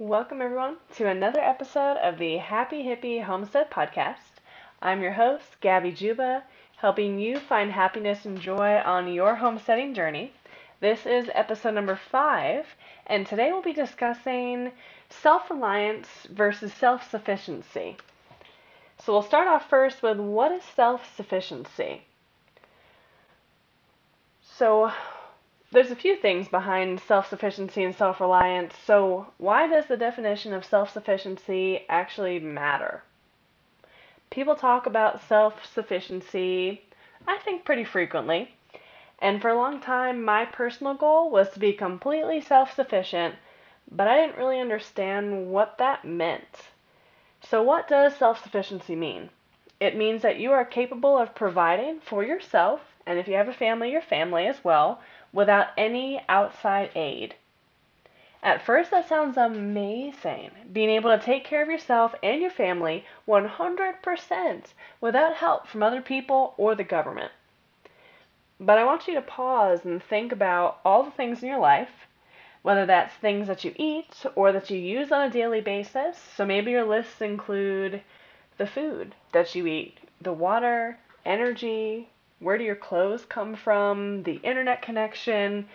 Welcome, everyone, to another episode of the Happy Hippie Homestead Podcast. I'm your host, Gabby Juba, helping you find happiness and joy on your homesteading journey. This is episode number five, and today we'll be discussing self reliance versus self sufficiency. So, we'll start off first with what is self sufficiency? So, there's a few things behind self sufficiency and self reliance. So, why does the definition of self sufficiency actually matter? People talk about self sufficiency, I think, pretty frequently. And for a long time, my personal goal was to be completely self sufficient, but I didn't really understand what that meant. So, what does self sufficiency mean? It means that you are capable of providing for yourself, and if you have a family, your family as well without any outside aid. At first, that sounds amazing. Being able to take care of yourself and your family 100% without help from other people or the government. But I want you to pause and think about all the things in your life, whether that's things that you eat or that you use on a daily basis. So maybe your lists include the food that you eat, the water, energy, where do your clothes come from, the internet connection,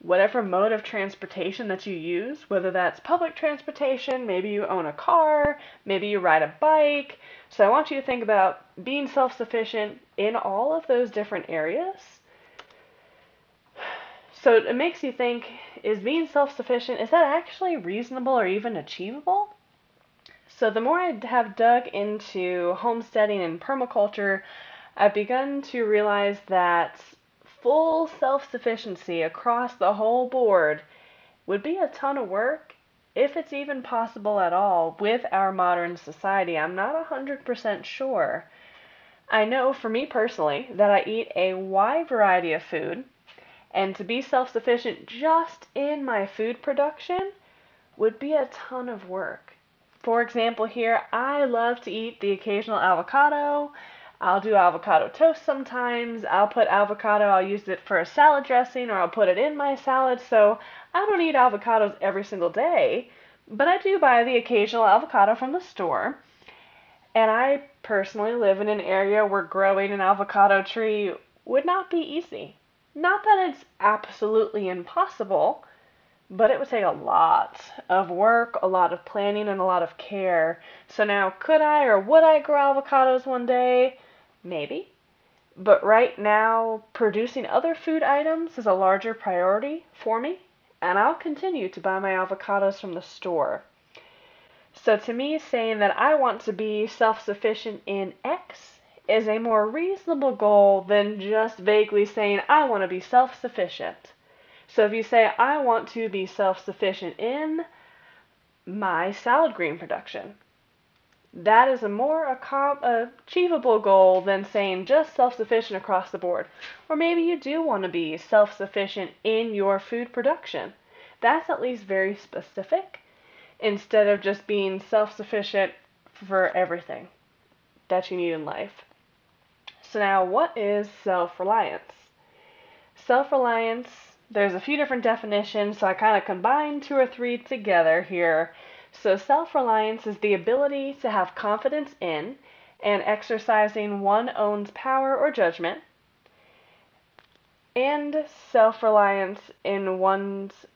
whatever mode of transportation that you use, whether that's public transportation, maybe you own a car, maybe you ride a bike. So I want you to think about being self sufficient in all of those different areas. So it makes you think is being self sufficient, is that actually reasonable or even achievable? So the more I have dug into homesteading and permaculture, I've begun to realize that full self sufficiency across the whole board would be a ton of work, if it's even possible at all, with our modern society. I'm not 100% sure. I know for me personally that I eat a wide variety of food, and to be self sufficient just in my food production would be a ton of work. For example, here, I love to eat the occasional avocado. I'll do avocado toast sometimes. I'll put avocado, I'll use it for a salad dressing or I'll put it in my salad. So I don't eat avocados every single day, but I do buy the occasional avocado from the store. And I personally live in an area where growing an avocado tree would not be easy. Not that it's absolutely impossible, but it would take a lot of work, a lot of planning, and a lot of care. So now, could I or would I grow avocados one day? Maybe. But right now, producing other food items is a larger priority for me, and I'll continue to buy my avocados from the store. So to me, saying that I want to be self sufficient in X is a more reasonable goal than just vaguely saying I want to be self sufficient. So if you say I want to be self sufficient in my salad green production, that is a more achievable goal than saying just self sufficient across the board. Or maybe you do want to be self sufficient in your food production. That's at least very specific instead of just being self sufficient for everything that you need in life. So, now what is self reliance? Self reliance, there's a few different definitions, so I kind of combined two or three together here so, self reliance is the ability to have confidence in and exercising one own's power or judgment, and self reliance in one's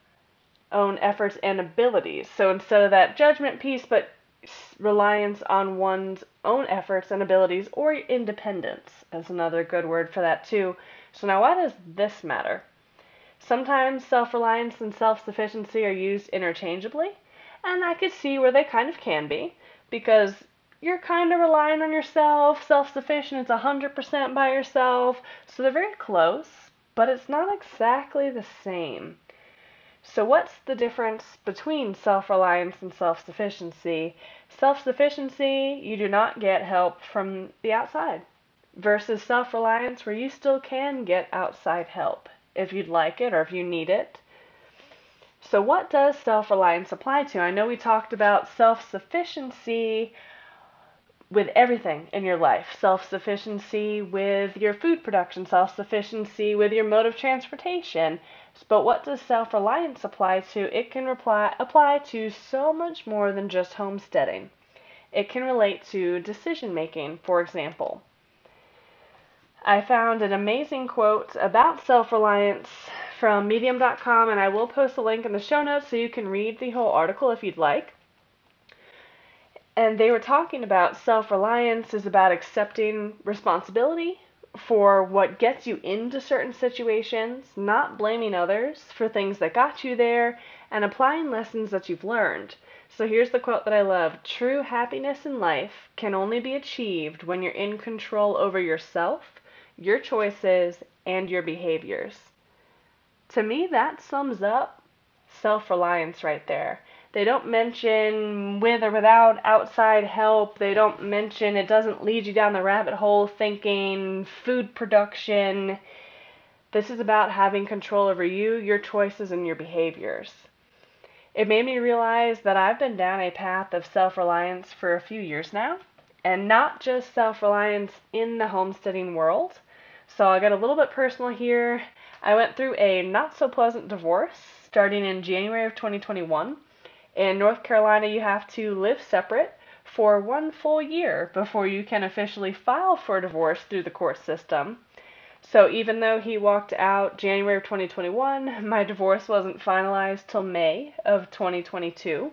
own efforts and abilities. So, instead of that judgment piece, but reliance on one's own efforts and abilities, or independence is another good word for that, too. So, now why does this matter? Sometimes self reliance and self sufficiency are used interchangeably and I could see where they kind of can be because you're kind of relying on yourself, self sufficient, it's 100% by yourself, so they're very close, but it's not exactly the same. So, what's the difference between self reliance and self sufficiency? Self sufficiency, you do not get help from the outside, versus self reliance, where you still can get outside help if you'd like it or if you need it. So, what does self reliance apply to? I know we talked about self sufficiency with everything in your life self sufficiency with your food production, self sufficiency with your mode of transportation. But what does self reliance apply to? It can reply, apply to so much more than just homesteading. It can relate to decision making, for example. I found an amazing quote about self reliance from medium.com, and I will post a link in the show notes so you can read the whole article if you'd like. And they were talking about self reliance is about accepting responsibility for what gets you into certain situations, not blaming others for things that got you there, and applying lessons that you've learned. So here's the quote that I love True happiness in life can only be achieved when you're in control over yourself, your choices, and your behaviors. To me, that sums up self reliance right there. They don't mention with or without outside help. They don't mention it doesn't lead you down the rabbit hole thinking food production. This is about having control over you, your choices, and your behaviors. It made me realize that I've been down a path of self reliance for a few years now, and not just self reliance in the homesteading world. So I'll get a little bit personal here. I went through a not so pleasant divorce starting in January of 2021. In North Carolina, you have to live separate for one full year before you can officially file for divorce through the court system. So even though he walked out January of 2021, my divorce wasn't finalized till May of 2022.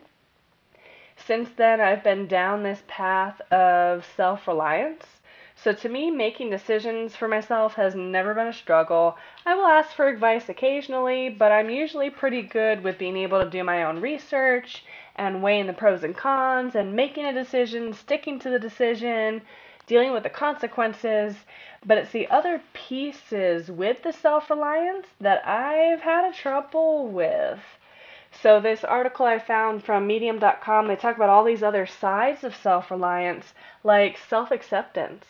Since then, I've been down this path of self reliance. So to me, making decisions for myself has never been a struggle. I will ask for advice occasionally, but I'm usually pretty good with being able to do my own research and weighing the pros and cons and making a decision, sticking to the decision, dealing with the consequences. But it's the other pieces with the self reliance that I've had a trouble with. So, this article I found from Medium.com, they talk about all these other sides of self reliance, like self acceptance.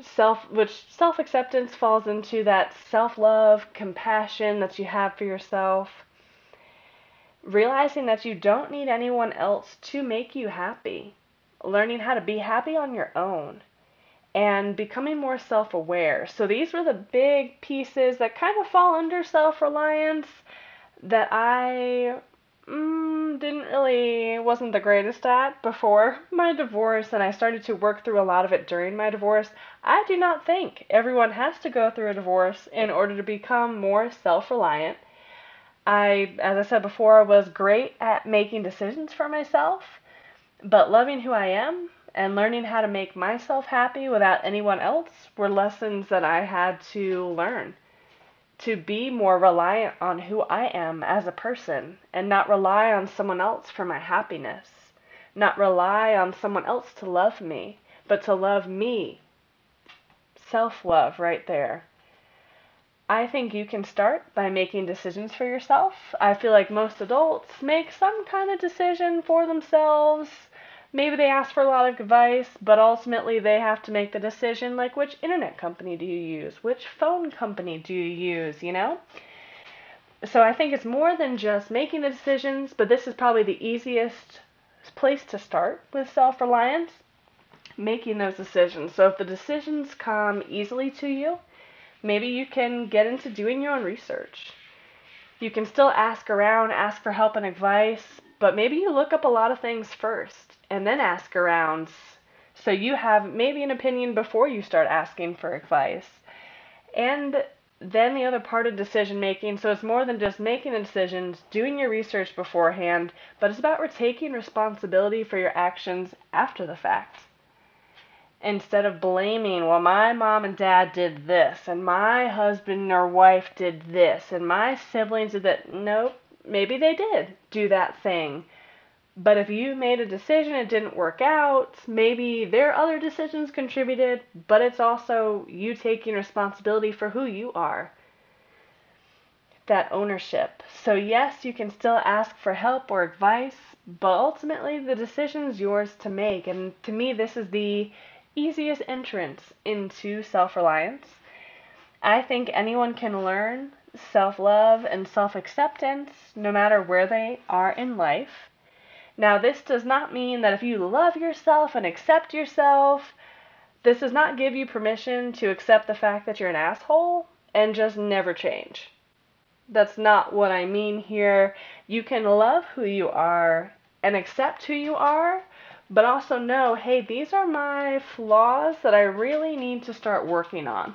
Self, which self acceptance falls into that self love, compassion that you have for yourself. Realizing that you don't need anyone else to make you happy. Learning how to be happy on your own and becoming more self aware. So these were the big pieces that kind of fall under self reliance that I mm, didn't really, wasn't the greatest at before my divorce, and I started to work through a lot of it during my divorce. I do not think everyone has to go through a divorce in order to become more self reliant. I, as I said before, was great at making decisions for myself, but loving who I am and learning how to make myself happy without anyone else were lessons that I had to learn. To be more reliant on who I am as a person and not rely on someone else for my happiness. Not rely on someone else to love me, but to love me. Self love right there. I think you can start by making decisions for yourself. I feel like most adults make some kind of decision for themselves maybe they ask for a lot of advice, but ultimately they have to make the decision like which internet company do you use? Which phone company do you use, you know? So I think it's more than just making the decisions, but this is probably the easiest place to start with self-reliance, making those decisions. So if the decisions come easily to you, maybe you can get into doing your own research. You can still ask around, ask for help and advice, but maybe you look up a lot of things first and then ask around so you have maybe an opinion before you start asking for advice. And then the other part of decision making, so it's more than just making the decisions, doing your research beforehand, but it's about taking responsibility for your actions after the fact. Instead of blaming, well, my mom and dad did this, and my husband or wife did this, and my siblings did that. Nope, maybe they did do that thing but if you made a decision, it didn't work out, maybe their other decisions contributed, but it's also you taking responsibility for who you are. That ownership. So, yes, you can still ask for help or advice, but ultimately the decision's yours to make. And to me, this is the easiest entrance into self reliance. I think anyone can learn self love and self acceptance no matter where they are in life. Now, this does not mean that if you love yourself and accept yourself, this does not give you permission to accept the fact that you're an asshole and just never change. That's not what I mean here. You can love who you are and accept who you are, but also know hey, these are my flaws that I really need to start working on.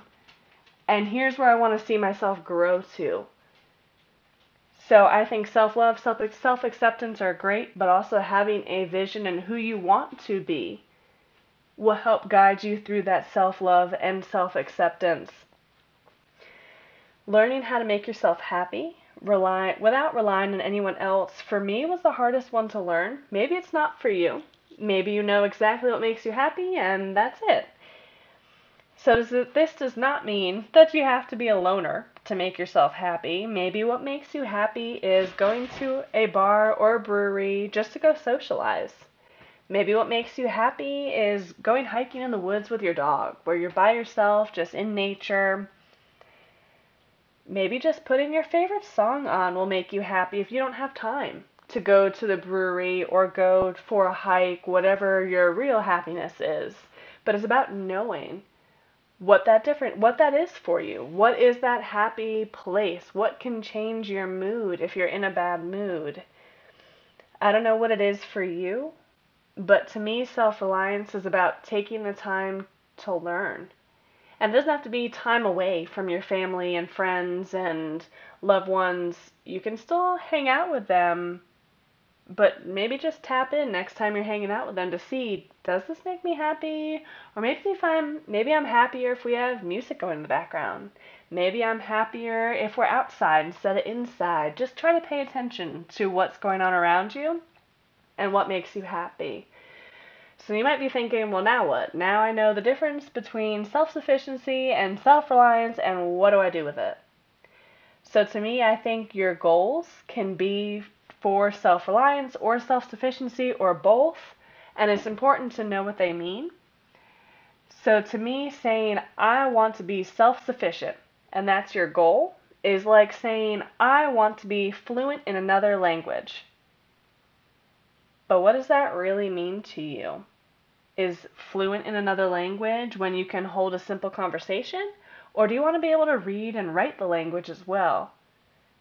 And here's where I want to see myself grow to. So I think self love, self self acceptance are great, but also having a vision and who you want to be will help guide you through that self love and self acceptance. Learning how to make yourself happy rely without relying on anyone else for me was the hardest one to learn. Maybe it's not for you. Maybe you know exactly what makes you happy and that's it. So this does not mean that you have to be a loner to make yourself happy. Maybe what makes you happy is going to a bar or a brewery just to go socialize. Maybe what makes you happy is going hiking in the woods with your dog, where you're by yourself, just in nature. Maybe just putting your favorite song on will make you happy if you don't have time to go to the brewery or go for a hike, whatever your real happiness is. But it's about knowing what that different what that is for you. What is that happy place? What can change your mood if you're in a bad mood? I don't know what it is for you, but to me self-reliance is about taking the time to learn. And it doesn't have to be time away from your family and friends and loved ones. You can still hang out with them but maybe just tap in next time you're hanging out with them to see does this make me happy? Or maybe if i'm maybe i'm happier if we have music going in the background. Maybe i'm happier if we're outside instead of inside. Just try to pay attention to what's going on around you and what makes you happy. So you might be thinking well now what? Now i know the difference between self-sufficiency and self-reliance and what do i do with it? So to me i think your goals can be for self reliance or self sufficiency or both, and it's important to know what they mean. So, to me, saying, I want to be self sufficient, and that's your goal, is like saying, I want to be fluent in another language. But what does that really mean to you? Is fluent in another language when you can hold a simple conversation? Or do you want to be able to read and write the language as well?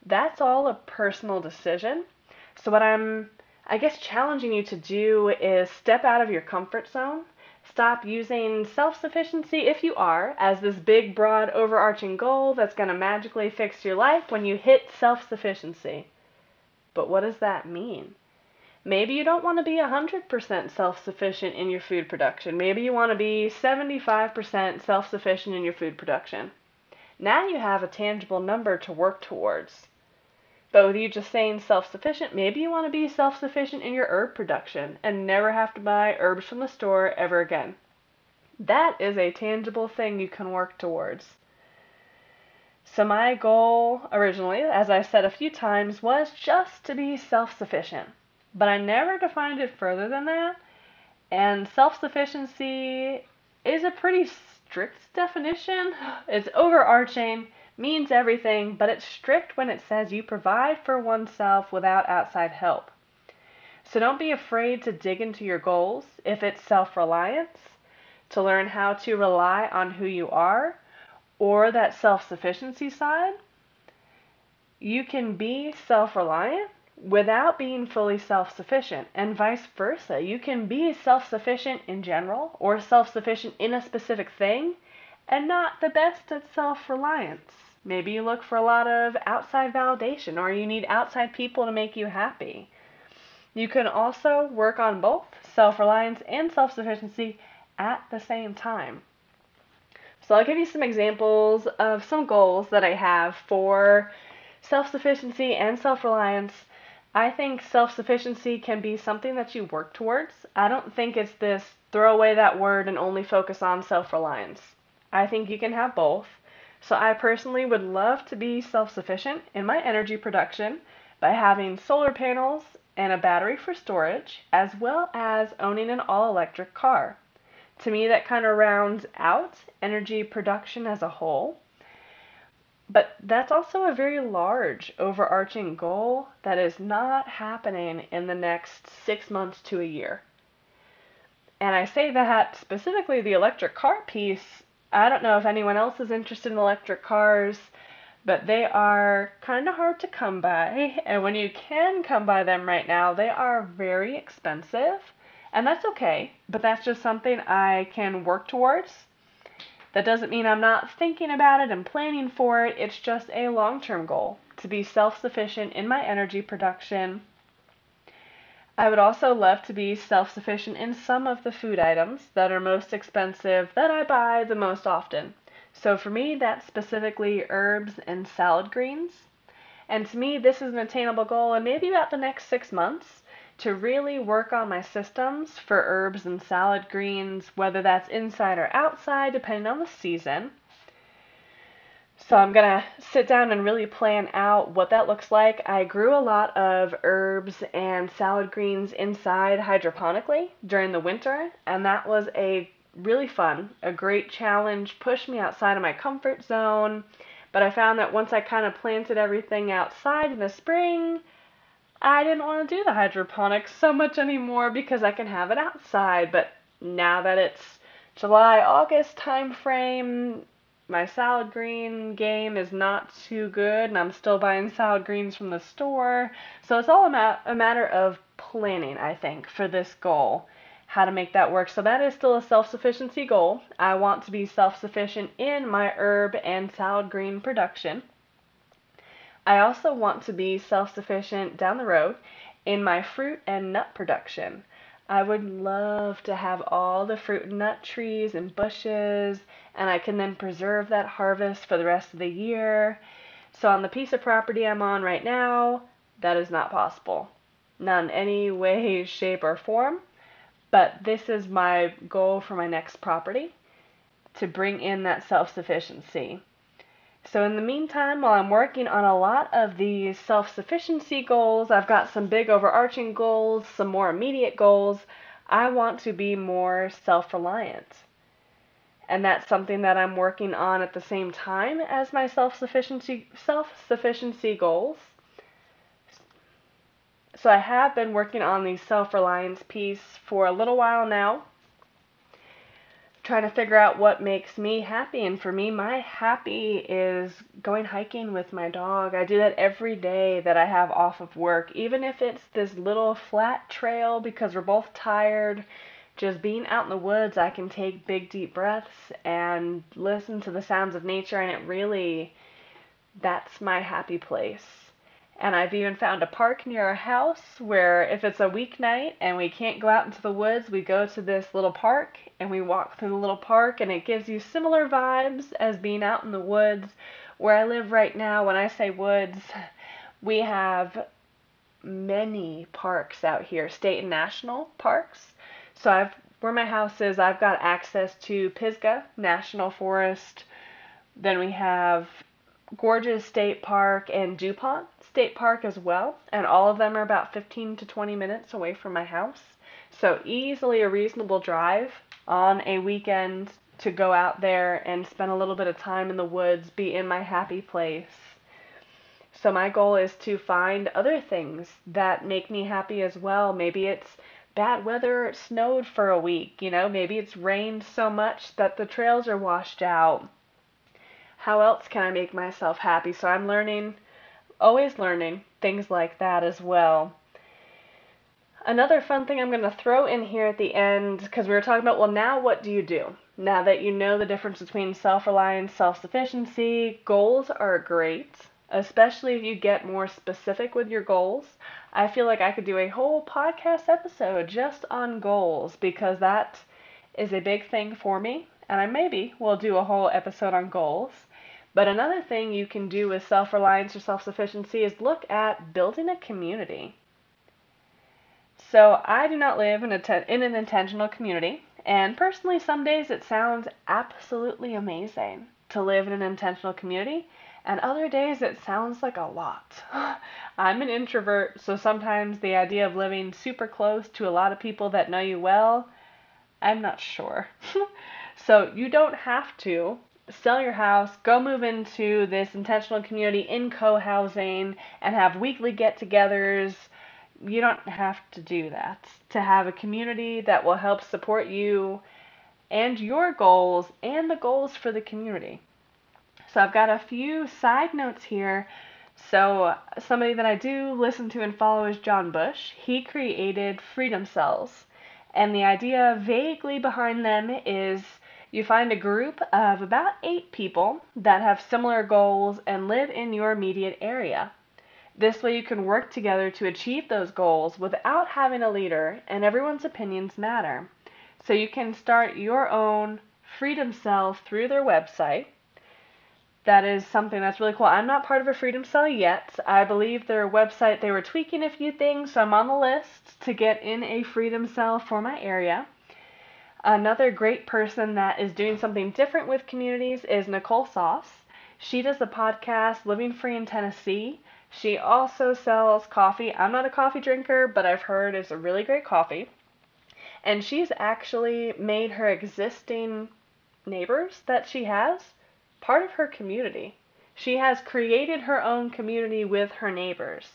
That's all a personal decision. So, what I'm, I guess, challenging you to do is step out of your comfort zone. Stop using self sufficiency, if you are, as this big, broad, overarching goal that's going to magically fix your life when you hit self sufficiency. But what does that mean? Maybe you don't want to be 100% self sufficient in your food production. Maybe you want to be 75% self sufficient in your food production. Now you have a tangible number to work towards. But with you just saying self sufficient, maybe you want to be self sufficient in your herb production and never have to buy herbs from the store ever again. That is a tangible thing you can work towards. So, my goal originally, as I said a few times, was just to be self sufficient. But I never defined it further than that. And self sufficiency is a pretty strict definition, it's overarching means everything, but it's strict when it says you provide for oneself without outside help. So don't be afraid to dig into your goals if it's self reliance, to learn how to rely on who you are, or that self sufficiency side. You can be self reliant without being fully self sufficient, and vice versa. You can be self sufficient in general or self sufficient in a specific thing and not the best at self reliance. Maybe you look for a lot of outside validation or you need outside people to make you happy. You can also work on both self reliance and self sufficiency at the same time. So, I'll give you some examples of some goals that I have for self sufficiency and self reliance. I think self sufficiency can be something that you work towards. I don't think it's this throw away that word and only focus on self reliance. I think you can have both. So I personally would love to be self-sufficient in my energy production by having solar panels and a battery for storage, as well as owning an all-electric car. To me, that kind of rounds out energy production as a whole. But that's also a very large overarching goal that is not happening in the next six months to a year. And I say that specifically the electric car piece I don't know if anyone else is interested in electric cars, but they are kind of hard to come by. And when you can come by them right now, they are very expensive. And that's okay, but that's just something I can work towards. That doesn't mean I'm not thinking about it and planning for it. It's just a long term goal to be self sufficient in my energy production I would also love to be self sufficient in some of the food items that are most expensive that I buy the most often. So for me, that's specifically herbs and salad greens. And to me, this is an attainable goal in maybe about the next six months to really work on my systems for herbs and salad greens, whether that's inside or outside, depending on the season. So I'm going to sit down and really plan out what that looks like. I grew a lot of herbs and salad greens inside hydroponically during the winter, and that was a really fun, a great challenge, pushed me outside of my comfort zone. But I found that once I kind of planted everything outside in the spring, I didn't want to do the hydroponics so much anymore because I can have it outside. But now that it's July, August time frame, my salad green game is not too good, and I'm still buying salad greens from the store. So it's all a, ma- a matter of planning, I think, for this goal, how to make that work. So that is still a self sufficiency goal. I want to be self sufficient in my herb and salad green production. I also want to be self sufficient down the road in my fruit and nut production. I would love to have all the fruit and nut trees and bushes, and I can then preserve that harvest for the rest of the year. So, on the piece of property I'm on right now, that is not possible. Not in any way, shape, or form. But this is my goal for my next property to bring in that self sufficiency. So, in the meantime, while I'm working on a lot of these self sufficiency goals, I've got some big overarching goals, some more immediate goals. I want to be more self reliant. And that's something that I'm working on at the same time as my self sufficiency self sufficiency goals. So I have been working on the self reliance piece for a little while now trying to figure out what makes me happy. And for me, my happy is going hiking with my dog. I do that every day that I have off of work, even if it's this little flat trail because we're both tired. Just being out in the woods, I can take big, deep breaths and listen to the sounds of nature, and it really, that's my happy place. And I've even found a park near our house where if it's a weeknight and we can't go out into the woods, we go to this little park and we walk through the little park and it gives you similar vibes as being out in the woods. Where I live right now, when I say woods, we have many parks out here, state and national parks. So I've where my house is, I've got access to Pisgah National Forest. Then we have Gorges State Park and DuPont State Park as well, and all of them are about 15 to 20 minutes away from my house. So, easily a reasonable drive on a weekend to go out there and spend a little bit of time in the woods, be in my happy place. So, my goal is to find other things that make me happy as well. Maybe it's bad weather, it snowed for a week, you know, maybe it's rained so much that the trails are washed out. How else can I make myself happy? So, I'm learning always learning things like that as well. Another fun thing I'm going to throw in here at the end, because we were talking about, well, now what do you do? Now that you know the difference between self reliance, self sufficiency, goals are great, especially if you get more specific with your goals. I feel like I could do a whole podcast episode just on goals because that is a big thing for me, and I maybe will do a whole episode on goals. But another thing you can do with self reliance or self sufficiency is look at building a community. So, I do not live in, te- in an intentional community, and personally, some days it sounds absolutely amazing to live in an intentional community, and other days it sounds like a lot. I'm an introvert, so sometimes the idea of living super close to a lot of people that know you well, I'm not sure. so, you don't have to sell your house, go move into this intentional community in co housing, and have weekly get togethers. You don't have to do that. To have a community that will help support you and your goals and the goals for the community. So I've got a few side notes here. So somebody that I do listen to and follow is John Bush. He created Freedom Cells. And the idea vaguely behind them is you find a group of about eight people that have similar goals and live in your immediate area. This way, you can work together to achieve those goals without having a leader, and everyone's opinions matter. So, you can start your own freedom cell through their website. That is something that's really cool. I'm not part of a freedom cell yet. I believe their website, they were tweaking a few things, so I'm on the list to get in a freedom cell for my area. Another great person that is doing something different with communities is Nicole Sauce. She does the podcast Living Free in Tennessee. She also sells coffee. I'm not a coffee drinker, but I've heard it's a really great coffee. And she's actually made her existing neighbors that she has part of her community. She has created her own community with her neighbors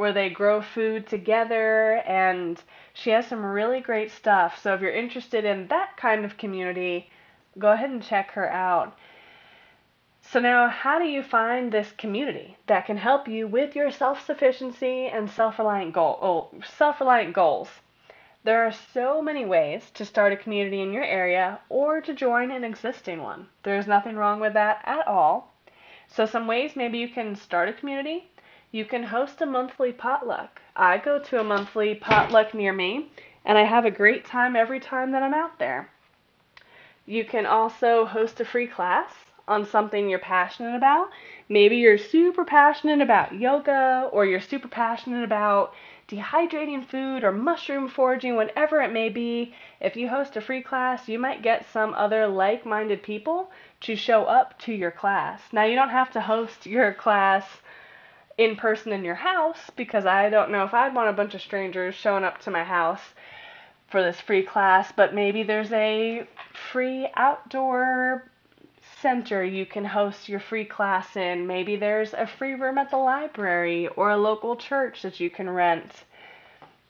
where they grow food together and she has some really great stuff. So if you're interested in that kind of community, go ahead and check her out. So now how do you find this community that can help you with your self-sufficiency and self-reliant goal oh, self-reliant goals? There are so many ways to start a community in your area or to join an existing one. There's nothing wrong with that at all. So some ways maybe you can start a community you can host a monthly potluck. I go to a monthly potluck near me, and I have a great time every time that I'm out there. You can also host a free class on something you're passionate about. Maybe you're super passionate about yoga, or you're super passionate about dehydrating food or mushroom foraging, whatever it may be. If you host a free class, you might get some other like minded people to show up to your class. Now, you don't have to host your class in person in your house because I don't know if I'd want a bunch of strangers showing up to my house for this free class, but maybe there's a free outdoor center you can host your free class in. Maybe there's a free room at the library or a local church that you can rent.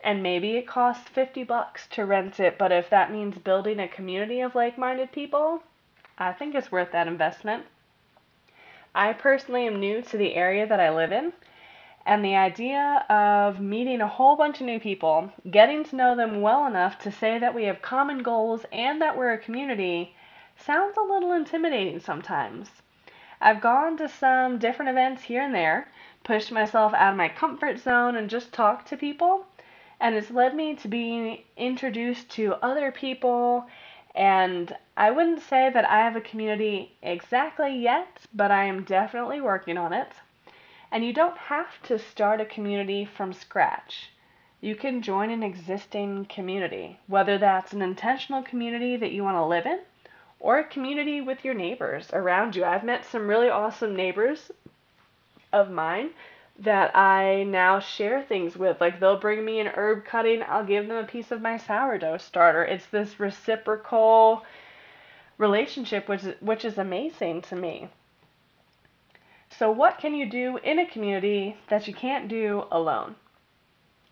And maybe it costs 50 bucks to rent it, but if that means building a community of like-minded people, I think it's worth that investment. I personally am new to the area that I live in, and the idea of meeting a whole bunch of new people, getting to know them well enough to say that we have common goals and that we're a community, sounds a little intimidating sometimes. I've gone to some different events here and there, pushed myself out of my comfort zone, and just talked to people, and it's led me to being introduced to other people and I wouldn't say that I have a community exactly yet, but I am definitely working on it. And you don't have to start a community from scratch. You can join an existing community, whether that's an intentional community that you want to live in or a community with your neighbors around you. I've met some really awesome neighbors of mine that I now share things with. Like they'll bring me an herb cutting, I'll give them a piece of my sourdough starter. It's this reciprocal relationship which is, which is amazing to me. So what can you do in a community that you can't do alone?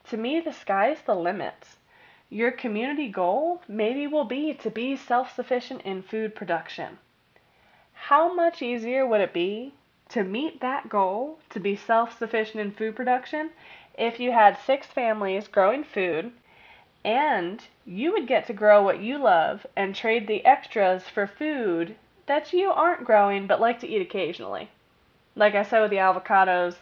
To me, the sky's the limit. Your community goal maybe will be to be self-sufficient in food production. How much easier would it be to meet that goal, to be self sufficient in food production, if you had six families growing food and you would get to grow what you love and trade the extras for food that you aren't growing but like to eat occasionally. Like I said with the avocados,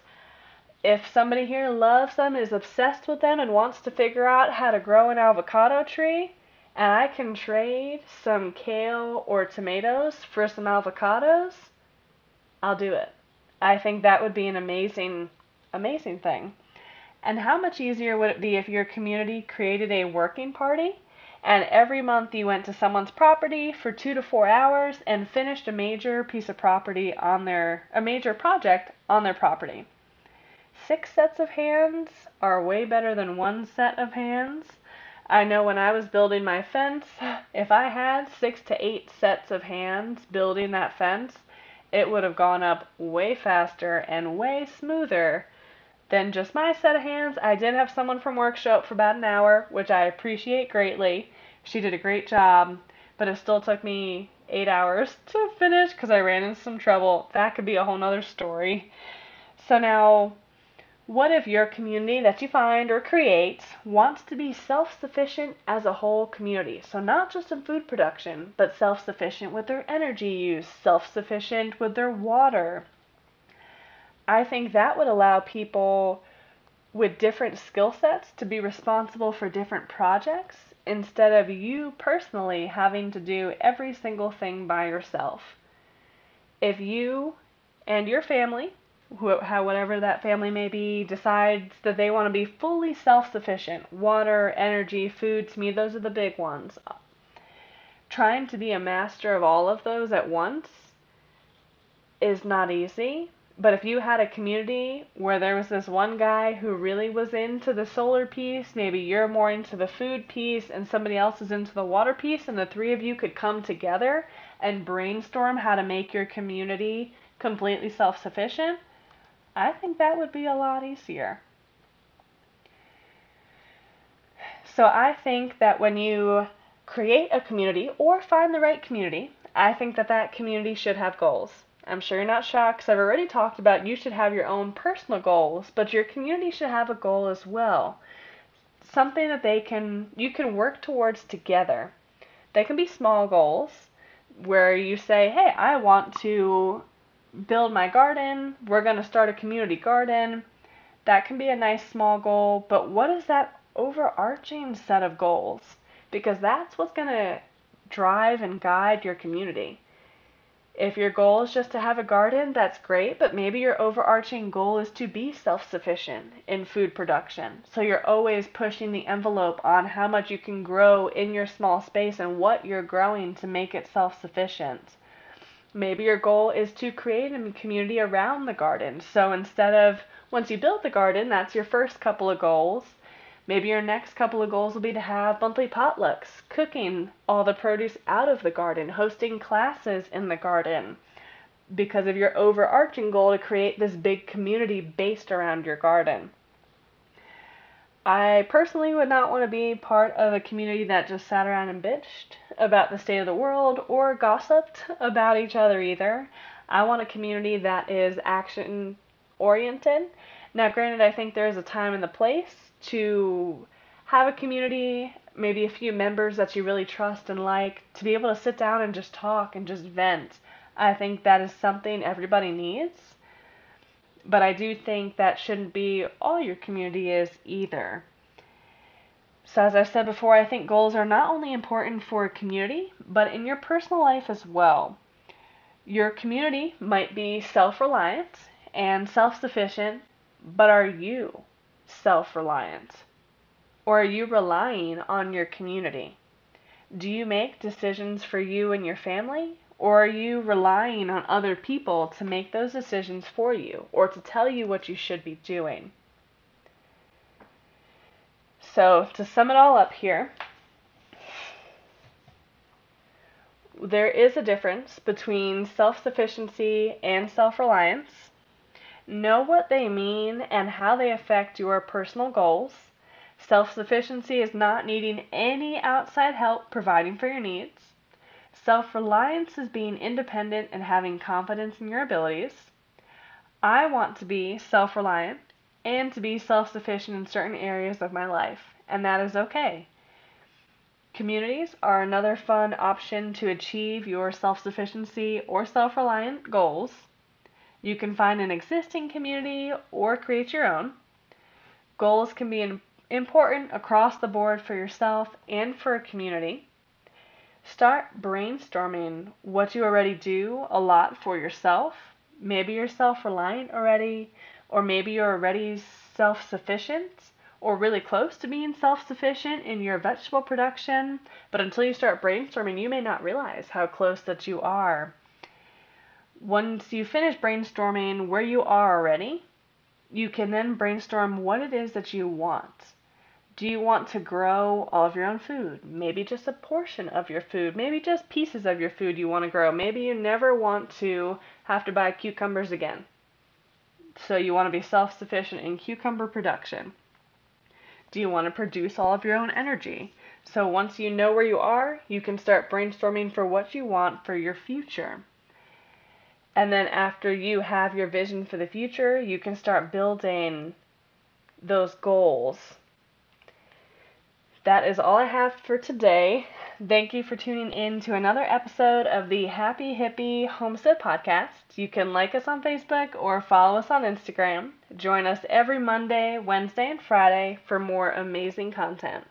if somebody here loves them, is obsessed with them, and wants to figure out how to grow an avocado tree, and I can trade some kale or tomatoes for some avocados, I'll do it. I think that would be an amazing, amazing thing. And how much easier would it be if your community created a working party and every month you went to someone's property for two to four hours and finished a major piece of property on their, a major project on their property? Six sets of hands are way better than one set of hands. I know when I was building my fence, if I had six to eight sets of hands building that fence, it would have gone up way faster and way smoother than just my set of hands. I did have someone from work show up for about an hour, which I appreciate greatly. She did a great job, but it still took me eight hours to finish because I ran into some trouble. That could be a whole nother story. So now, what if your community that you find or create wants to be self sufficient as a whole community? So, not just in food production, but self sufficient with their energy use, self sufficient with their water. I think that would allow people with different skill sets to be responsible for different projects instead of you personally having to do every single thing by yourself. If you and your family, how whatever that family may be, decides that they want to be fully self-sufficient, water, energy, food, to me those are the big ones. Trying to be a master of all of those at once is not easy, but if you had a community where there was this one guy who really was into the solar piece, maybe you're more into the food piece, and somebody else is into the water piece, and the three of you could come together and brainstorm how to make your community completely self sufficient, I think that would be a lot easier. So I think that when you create a community or find the right community, I think that that community should have goals. I'm sure you're not shocked because I've already talked about you should have your own personal goals, but your community should have a goal as well. Something that they can you can work towards together. They can be small goals where you say, "Hey, I want to build my garden. We're going to start a community garden." That can be a nice small goal, but what is that overarching set of goals? Because that's what's going to drive and guide your community. If your goal is just to have a garden, that's great, but maybe your overarching goal is to be self sufficient in food production. So you're always pushing the envelope on how much you can grow in your small space and what you're growing to make it self sufficient. Maybe your goal is to create a community around the garden. So instead of once you build the garden, that's your first couple of goals. Maybe your next couple of goals will be to have monthly potlucks, cooking all the produce out of the garden, hosting classes in the garden, because of your overarching goal to create this big community based around your garden. I personally would not want to be part of a community that just sat around and bitched about the state of the world or gossiped about each other either. I want a community that is action oriented. Now, granted, I think there is a time and a place to have a community, maybe a few members that you really trust and like, to be able to sit down and just talk and just vent. I think that is something everybody needs. But I do think that shouldn't be all your community is either. So, as I said before, I think goals are not only important for a community, but in your personal life as well. Your community might be self reliant and self sufficient, but are you? self reliant? Or are you relying on your community? Do you make decisions for you and your family? Or are you relying on other people to make those decisions for you or to tell you what you should be doing? So, to sum it all up here, there is a difference between self sufficiency and self reliance. Know what they mean and how they affect your personal goals. Self sufficiency is not needing any outside help providing for your needs. Self reliance is being independent and having confidence in your abilities. I want to be self reliant and to be self sufficient in certain areas of my life, and that is okay. Communities are another fun option to achieve your self sufficiency or self reliant goals. You can find an existing community or create your own. Goals can be important across the board for yourself and for a community. Start brainstorming what you already do a lot for yourself. Maybe you're self reliant already, or maybe you're already self sufficient or really close to being self sufficient in your vegetable production. But until you start brainstorming, you may not realize how close that you are once you finish brainstorming where you are already, you can then brainstorm what it is that you want. Do you want to grow all of your own food? Maybe just a portion of your food. Maybe just pieces of your food you want to grow. Maybe you never want to have to buy cucumbers again. So you want to be self sufficient in cucumber production. Do you want to produce all of your own energy? So once you know where you are, you can start brainstorming for what you want for your future. And then after you have your vision for the future, you can start building those goals. That is all I have for today. Thank you for tuning in to another episode of the Happy Hippie Homestead Podcast. You can like us on Facebook or follow us on Instagram. Join us every Monday, Wednesday, and Friday for more amazing content.